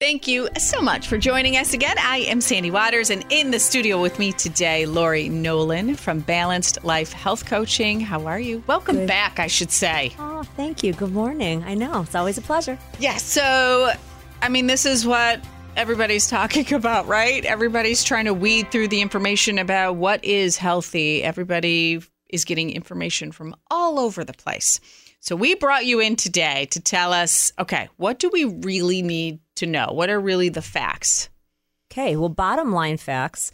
Thank you so much for joining us again. I am Sandy Waters, and in the studio with me today, Lori Nolan from Balanced Life Health Coaching. How are you? Welcome Good. back, I should say. Oh, thank you. Good morning. I know. It's always a pleasure. Yeah, so, I mean, this is what everybody's talking about, right? Everybody's trying to weed through the information about what is healthy. Everybody is getting information from all over the place. So, we brought you in today to tell us okay, what do we really need to know? What are really the facts? Okay. Well, bottom line facts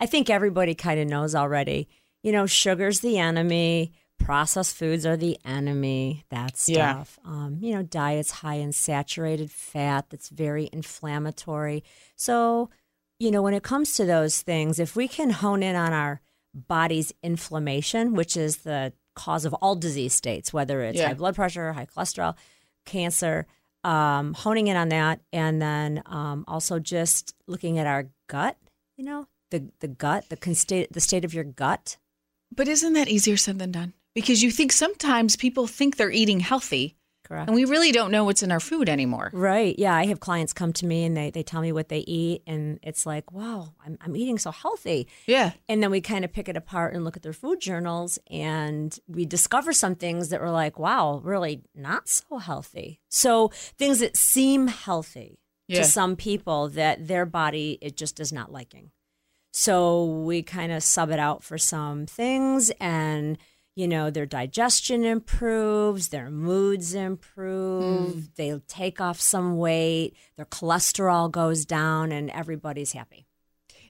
I think everybody kind of knows already. You know, sugar's the enemy. Processed foods are the enemy. That Yeah. stuff. Um, you know, diets high in saturated fat that's very inflammatory. So, you know, when it comes to those things, if we can hone in on our body's inflammation, which is the cause of all disease states, whether it's Yeah. high blood pressure, high cholesterol, cancer, um, honing in on that, and then um, also just looking at our gut. You know, the the gut, the con- state, the state of your gut. But isn't that easier said than done? Because you think sometimes people think they're eating healthy, Correct. and we really don't know what's in our food anymore. Right. Yeah. I have clients come to me and they, they tell me what they eat, and it's like, wow, I'm, I'm eating so healthy. Yeah. And then we kind of pick it apart and look at their food journals, and we discover some things that were like, wow, really not so healthy. So things that seem healthy Yeah. to some people that their body it just is not liking. So we kind of sub it out for some things and you know their digestion improves, their moods improve, hmm. they take off some weight, their cholesterol goes down and everybody's happy.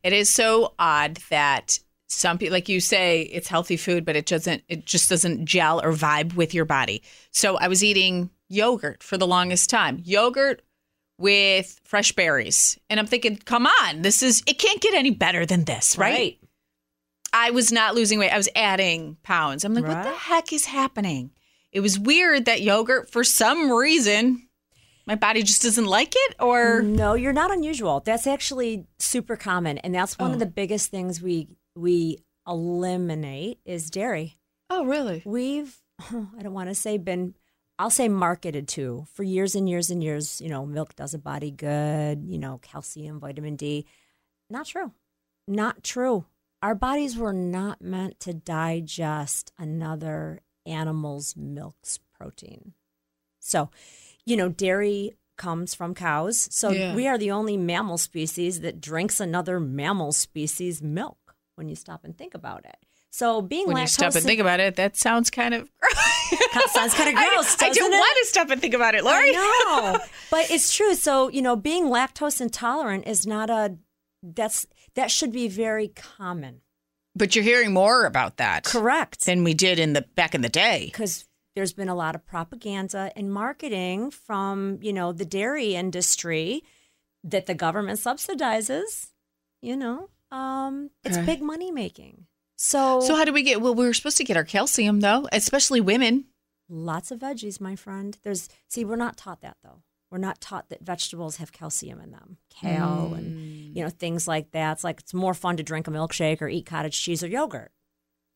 It is so odd that some people, like you say, it's healthy food, but it doesn't, it just doesn't gel or vibe with your body. So I was eating yogurt for the longest time, yogurt with fresh berries. And I'm thinking, come on, this is, it can't get any better than this, right? I was not losing weight. I was adding pounds. I'm like, what the heck is happening? It was weird that yogurt, for some reason, my body just doesn't like it, or No, you're not unusual. That's actually super common, and that's one Oh. of the biggest things we we eliminate is dairy. oh, really? We've I don't want to say been I'll say marketed to for years and years and years. You know, milk does a body good. You know, calcium, vitamin D. Not true. Not true. Our bodies were not meant to digest another animal's milk's protein. So, you know, dairy comes from cows. So Yeah. we are the only mammal species that drinks another mammal species milk when you stop and think about it. So being When lactose you stop and think about it, that sounds kind of sounds kind of gross. I, doesn't don't it? want to stop and think about it, Lori. No, but it's true. So you know, being lactose intolerant is not a that's that should be very common. But you're hearing more about that Correct. than we did in the back in the day. because there's been a lot of propaganda and marketing from you know the dairy industry that the government subsidizes you know um it's big money making so, So how do we get? Well, we were supposed to get our calcium though, especially women. lots of veggies my friend there's see we're not taught that though we're not taught that vegetables have calcium in them kale Mm. and you know things like that it's like it's more fun to drink a milkshake or eat cottage cheese or yogurt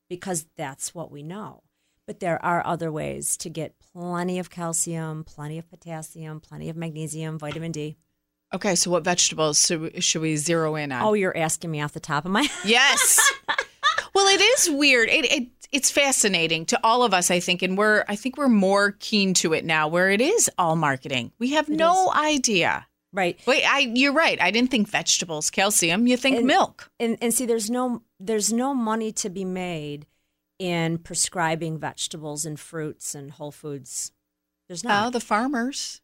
because that's what we know but there are other ways to get plenty of calcium plenty of potassium plenty of magnesium vitamin d Okay, so what vegetables should we, should we zero in on? oh you're asking me off the top of my head. yes. well, it is weird. It, it it's fascinating to all of us, I think, and we're I think we're more keen to it now, where it is all marketing. We have no idea. Right Wait, I you're right. I didn't think vegetables, calcium. You think And- milk. and and see there's no there's no money to be made in prescribing vegetables and fruits and whole foods there's Oh, not the farmers.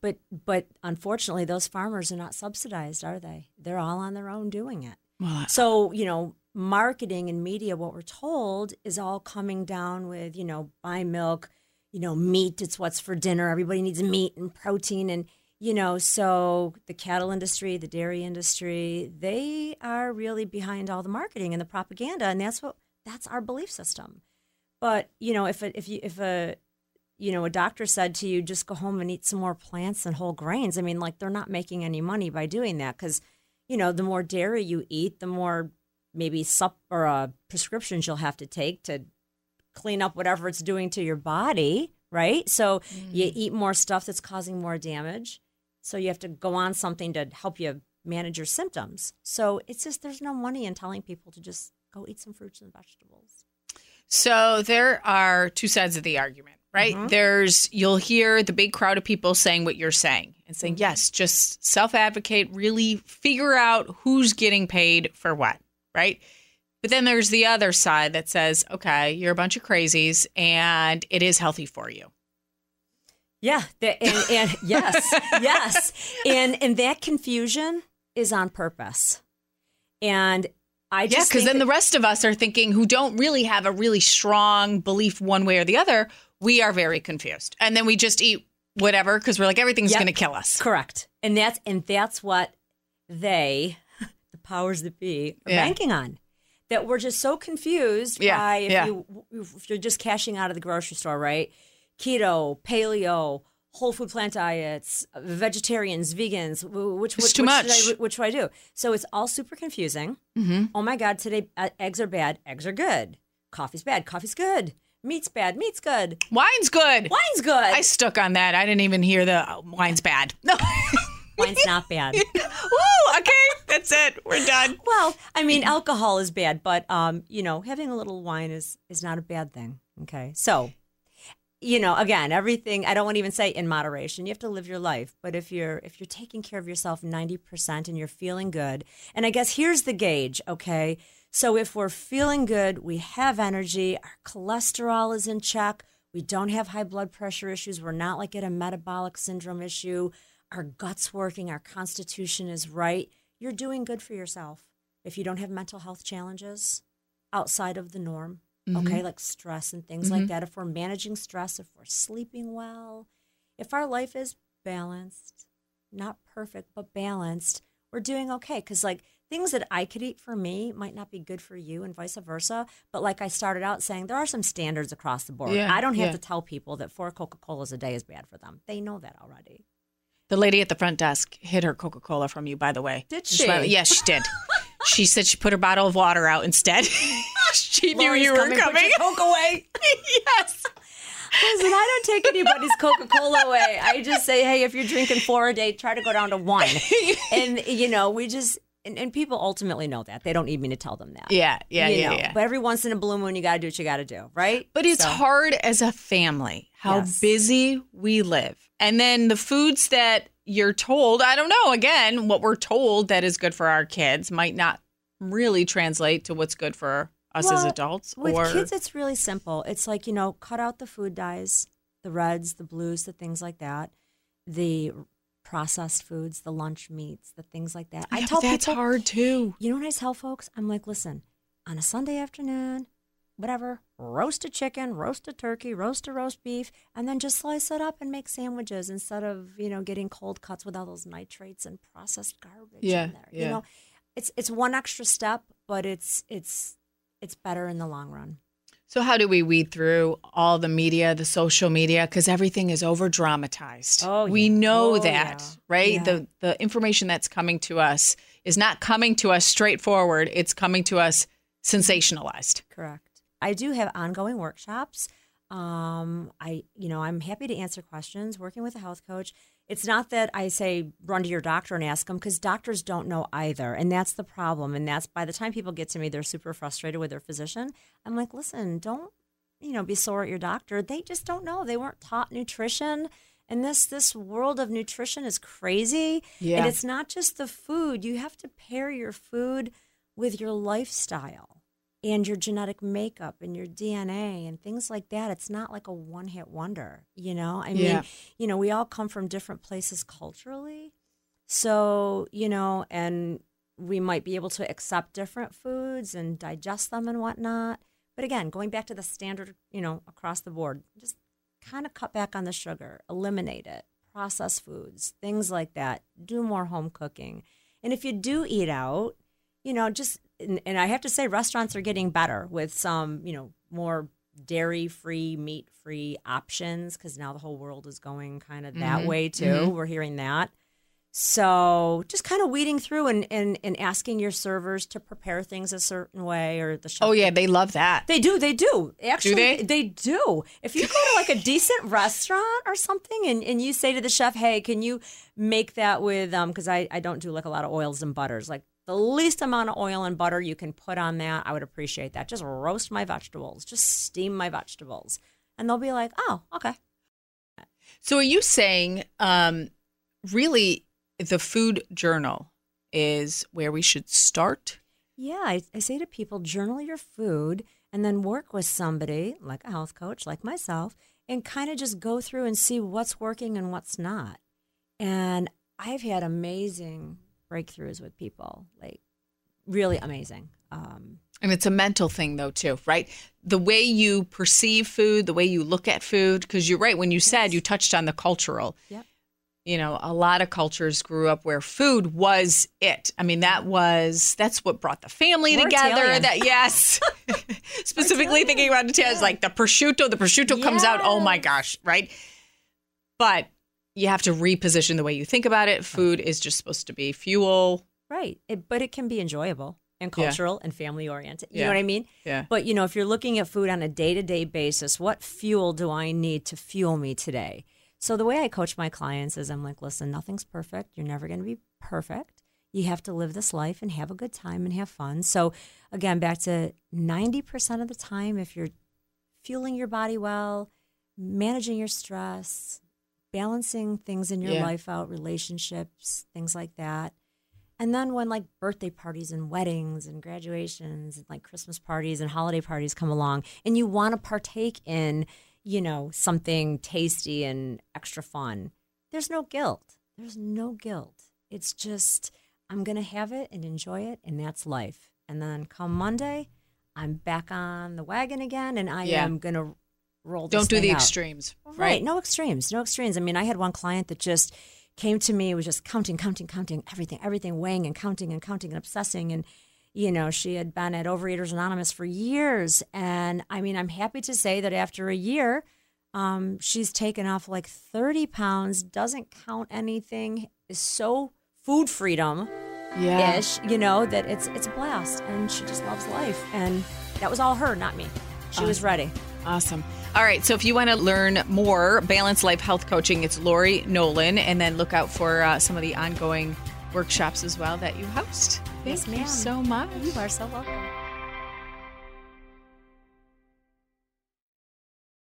but but unfortunately those farmers are not subsidized are they they're all on their own doing it Well, so you know marketing and media what we're told is all coming down with you know buy milk you know meat it's what's for dinner everybody needs meat and protein and you know so the cattle industry the dairy industry they are really behind all the marketing and the propaganda and that's what that's our belief system. But you know if a, if you if a you know a doctor said to you just go home and eat some more plants and whole grains i mean like they're not making any money by doing that because you know the more dairy you eat the more maybe sup or uh, prescriptions you'll have to take to clean up whatever it's doing to your body right? So you eat more stuff that's causing more damage So you have to go on something to help you manage your symptoms. So it's just there's no money in telling people to just go eat some fruits and vegetables. So there are two sides of the argument, right? Mm-hmm. There's you'll hear the big crowd of people saying what you're saying and saying, Mm-hmm. yes, just self advocate, really figure out who's getting paid for what, right? But then there's the other side that says, okay, you're a bunch of crazies and it is healthy for you. Yeah, the, and, and yes, yes, and and that confusion is on purpose. And I Yeah, just because think then that- the rest of us are thinking who don't really have a really strong belief one way or the other, we are very confused. And then we just eat whatever because we're like, everything's Yep. going to kill us. Correct. And that's and that's what they, the powers that be, are Yeah. banking on. That we're just so confused Yeah, by if yeah. you if you're just cashing out of the grocery store, right? Keto, paleo, whole food plant diets, vegetarians, vegans. wh- Which It's which, too which much. Should I, which should I do? So it's all super confusing. Mm-hmm. Oh my God! Today uh, eggs are bad. Eggs are good. Coffee's bad. Coffee's good. Meat's bad. Meat's good. Wine's good. Wine's good. I stuck on that. I didn't even hear the uh, wine's bad. No. Wine's not bad. Woo, okay, that's it. We're done. Well, I mean, alcohol is bad, but um, you know, having a little wine is is not a bad thing. Okay, so you know, again, everything. I don't want to even say in moderation. You have to live your life, but if you're if you're taking care of yourself ninety percent and you're feeling good, and I guess here's the gauge. Okay, so if we're feeling good, we have energy, our cholesterol is in check. We don't have high blood pressure issues. We're not like at a metabolic syndrome issue. Our guts working, our constitution is right. You're doing good for yourself. If you don't have mental health challenges outside of the norm, okay, mm-hmm. like stress and things like mm-hmm. that, if we're managing stress, if we're sleeping well, if our life is balanced, not perfect, but balanced, we're doing okay. Because, like, things that I could eat for me might not be good for you and vice versa. But, like I started out saying, there are some standards across the board. Yeah, I don't have yeah. to tell people that four Coca Colas a day is bad for them. They know that already. The lady at the front desk hid her Coca Cola from you, by the way. Did she? Yes, she did. she said she put her bottle of water out instead. she knew you were coming, put coming. your Coke away. yes. Listen, I don't take anybody's Coca Cola away. I just say, hey, if you're drinking four a day, try to go down to one. And, you know, we just, and, and people ultimately know that. They don't need me to tell them that. Yeah, yeah, You yeah, know, yeah. But every once in a blue moon, you got to do what you got to do, right? But it's So- hard as a family how Yes. busy we live. And then the foods that you're told, I don't know, again, what we're told that is good for our kids might not really translate to what's good for us as Well, adults. With or kids, it's really simple. It's like, you know, cut out the food dyes, the reds, the blues, the things like that, the processed foods, the lunch meats, the things like that. I tell that's people, hard too. You know what I tell folks? I'm like, listen, on a Sunday afternoon, whatever, roast a chicken, roast a turkey, roast a roast beef, and then just slice it up and make sandwiches instead of, you know, getting cold cuts with all those nitrates and processed garbage Yeah, in there. yeah. You know, it's it's one extra step, but it's it's it's better in the long run. So how do we weed through all the media, the social media because everything is over dramatized. Oh, we know Oh, that, yeah. right? Yeah. The the information that's coming to us is not coming to us straightforward. It's coming to us sensationalized. Correct. I do have ongoing workshops. Um, I, you know, I'm happy to answer questions. Working with a health coach, it's not that I say run to your doctor and ask them because doctors don't know either, and that's the problem. And that's by the time people get to me, they're super frustrated with their physician. I'm like, listen, don't, you know, be sore at your doctor. They just don't know. They weren't taught nutrition. And this this world of nutrition is crazy. Yeah. And it's not just the food. You have to pair your food with your lifestyle and your genetic makeup and your DNA and things like that. It's not like a one hit wonder, you know? I mean, Yeah. you know, we all come from different places culturally. So, you know, and we might be able to accept different foods and digest them and whatnot. But again, going back to the standard, you know, across the board, just kind of cut back on the sugar, eliminate it, processed foods, things like that. Do more home cooking. And if you do eat out, you know, just and, and I have to say restaurants are getting better with some, you know, more dairy free, meat free options because now the whole world is going kind of that Mhm, way too. mhm. We're hearing that. So just kind of weeding through and, and, and asking your servers to prepare things a certain way or the chef. Oh yeah, they love that. They do, they do. Actually they? do. If you go to like a decent restaurant or something and, and you say to the chef, Hey, can you make that with um because I, I don't do like a lot of oils and butters. Like the least amount of oil and butter you can put on that, I would appreciate that. Just roast my vegetables, just steam my vegetables. And they'll be like, Oh, okay. So are you saying um really the food journal is where we should start? Yeah, I, I say to people, journal your food and then work with somebody like a health coach, like myself, and kind of just go through and see what's working and what's not. And I've had amazing breakthroughs with people, like really amazing. Um, And it's a mental thing, though, too, right? The way you perceive food, the way you look at food, because you're right. When you said you touched on the cultural, Yep. you know, a lot of cultures grew up where food was it. I mean, that was that's what brought the family We're together. Italian. That yes, specifically thinking about Italians, like the prosciutto. The prosciutto comes out. Oh my gosh, right? But you have to reposition the way you think about it. Food is just supposed to be fuel. right. It, but it can be enjoyable and Yeah. cultural and family oriented. You Yeah. know what I mean? Yeah. But you know, if you're looking at food on a day to day basis, what fuel do I need to fuel me today? So the way I coach my clients is I'm like, listen, nothing's perfect. You're never going to be perfect. You have to live this life and have a good time and have fun. So again, back to 90% of the time, if you're fueling your body well, managing your stress, balancing things in your Yeah. life out, relationships, things like that. And then when like birthday parties and weddings and graduations and like Christmas parties and holiday parties come along and you want to partake in, you know, something tasty and extra fun, there's no guilt. There's no guilt. It's just I'm going to have it and enjoy it and that's life. And then come Monday, I'm back on the wagon again and I Yeah. am going to roll Don't do the out. extremes, Right. right? No extremes. No extremes. I mean, I had one client that just came to me, was just counting, counting, counting everything, everything, weighing and counting and counting and obsessing. And, you know, she had been at Overeaters Anonymous for years. And I mean, I'm happy to say that after a year, um, she's taken off like 30 pounds, doesn't count anything, is so food freedom Yeah. ish, you know, that it's it's a blast and she just loves life. And that was all her, not me. She was ready. Awesome. All right. So if you want to learn more Balanced Life Health Coaching, it's Lori Nolan. And then look out for uh, some of the ongoing workshops as well that you host. Yes, Thank you ma'am. so much. You are so welcome.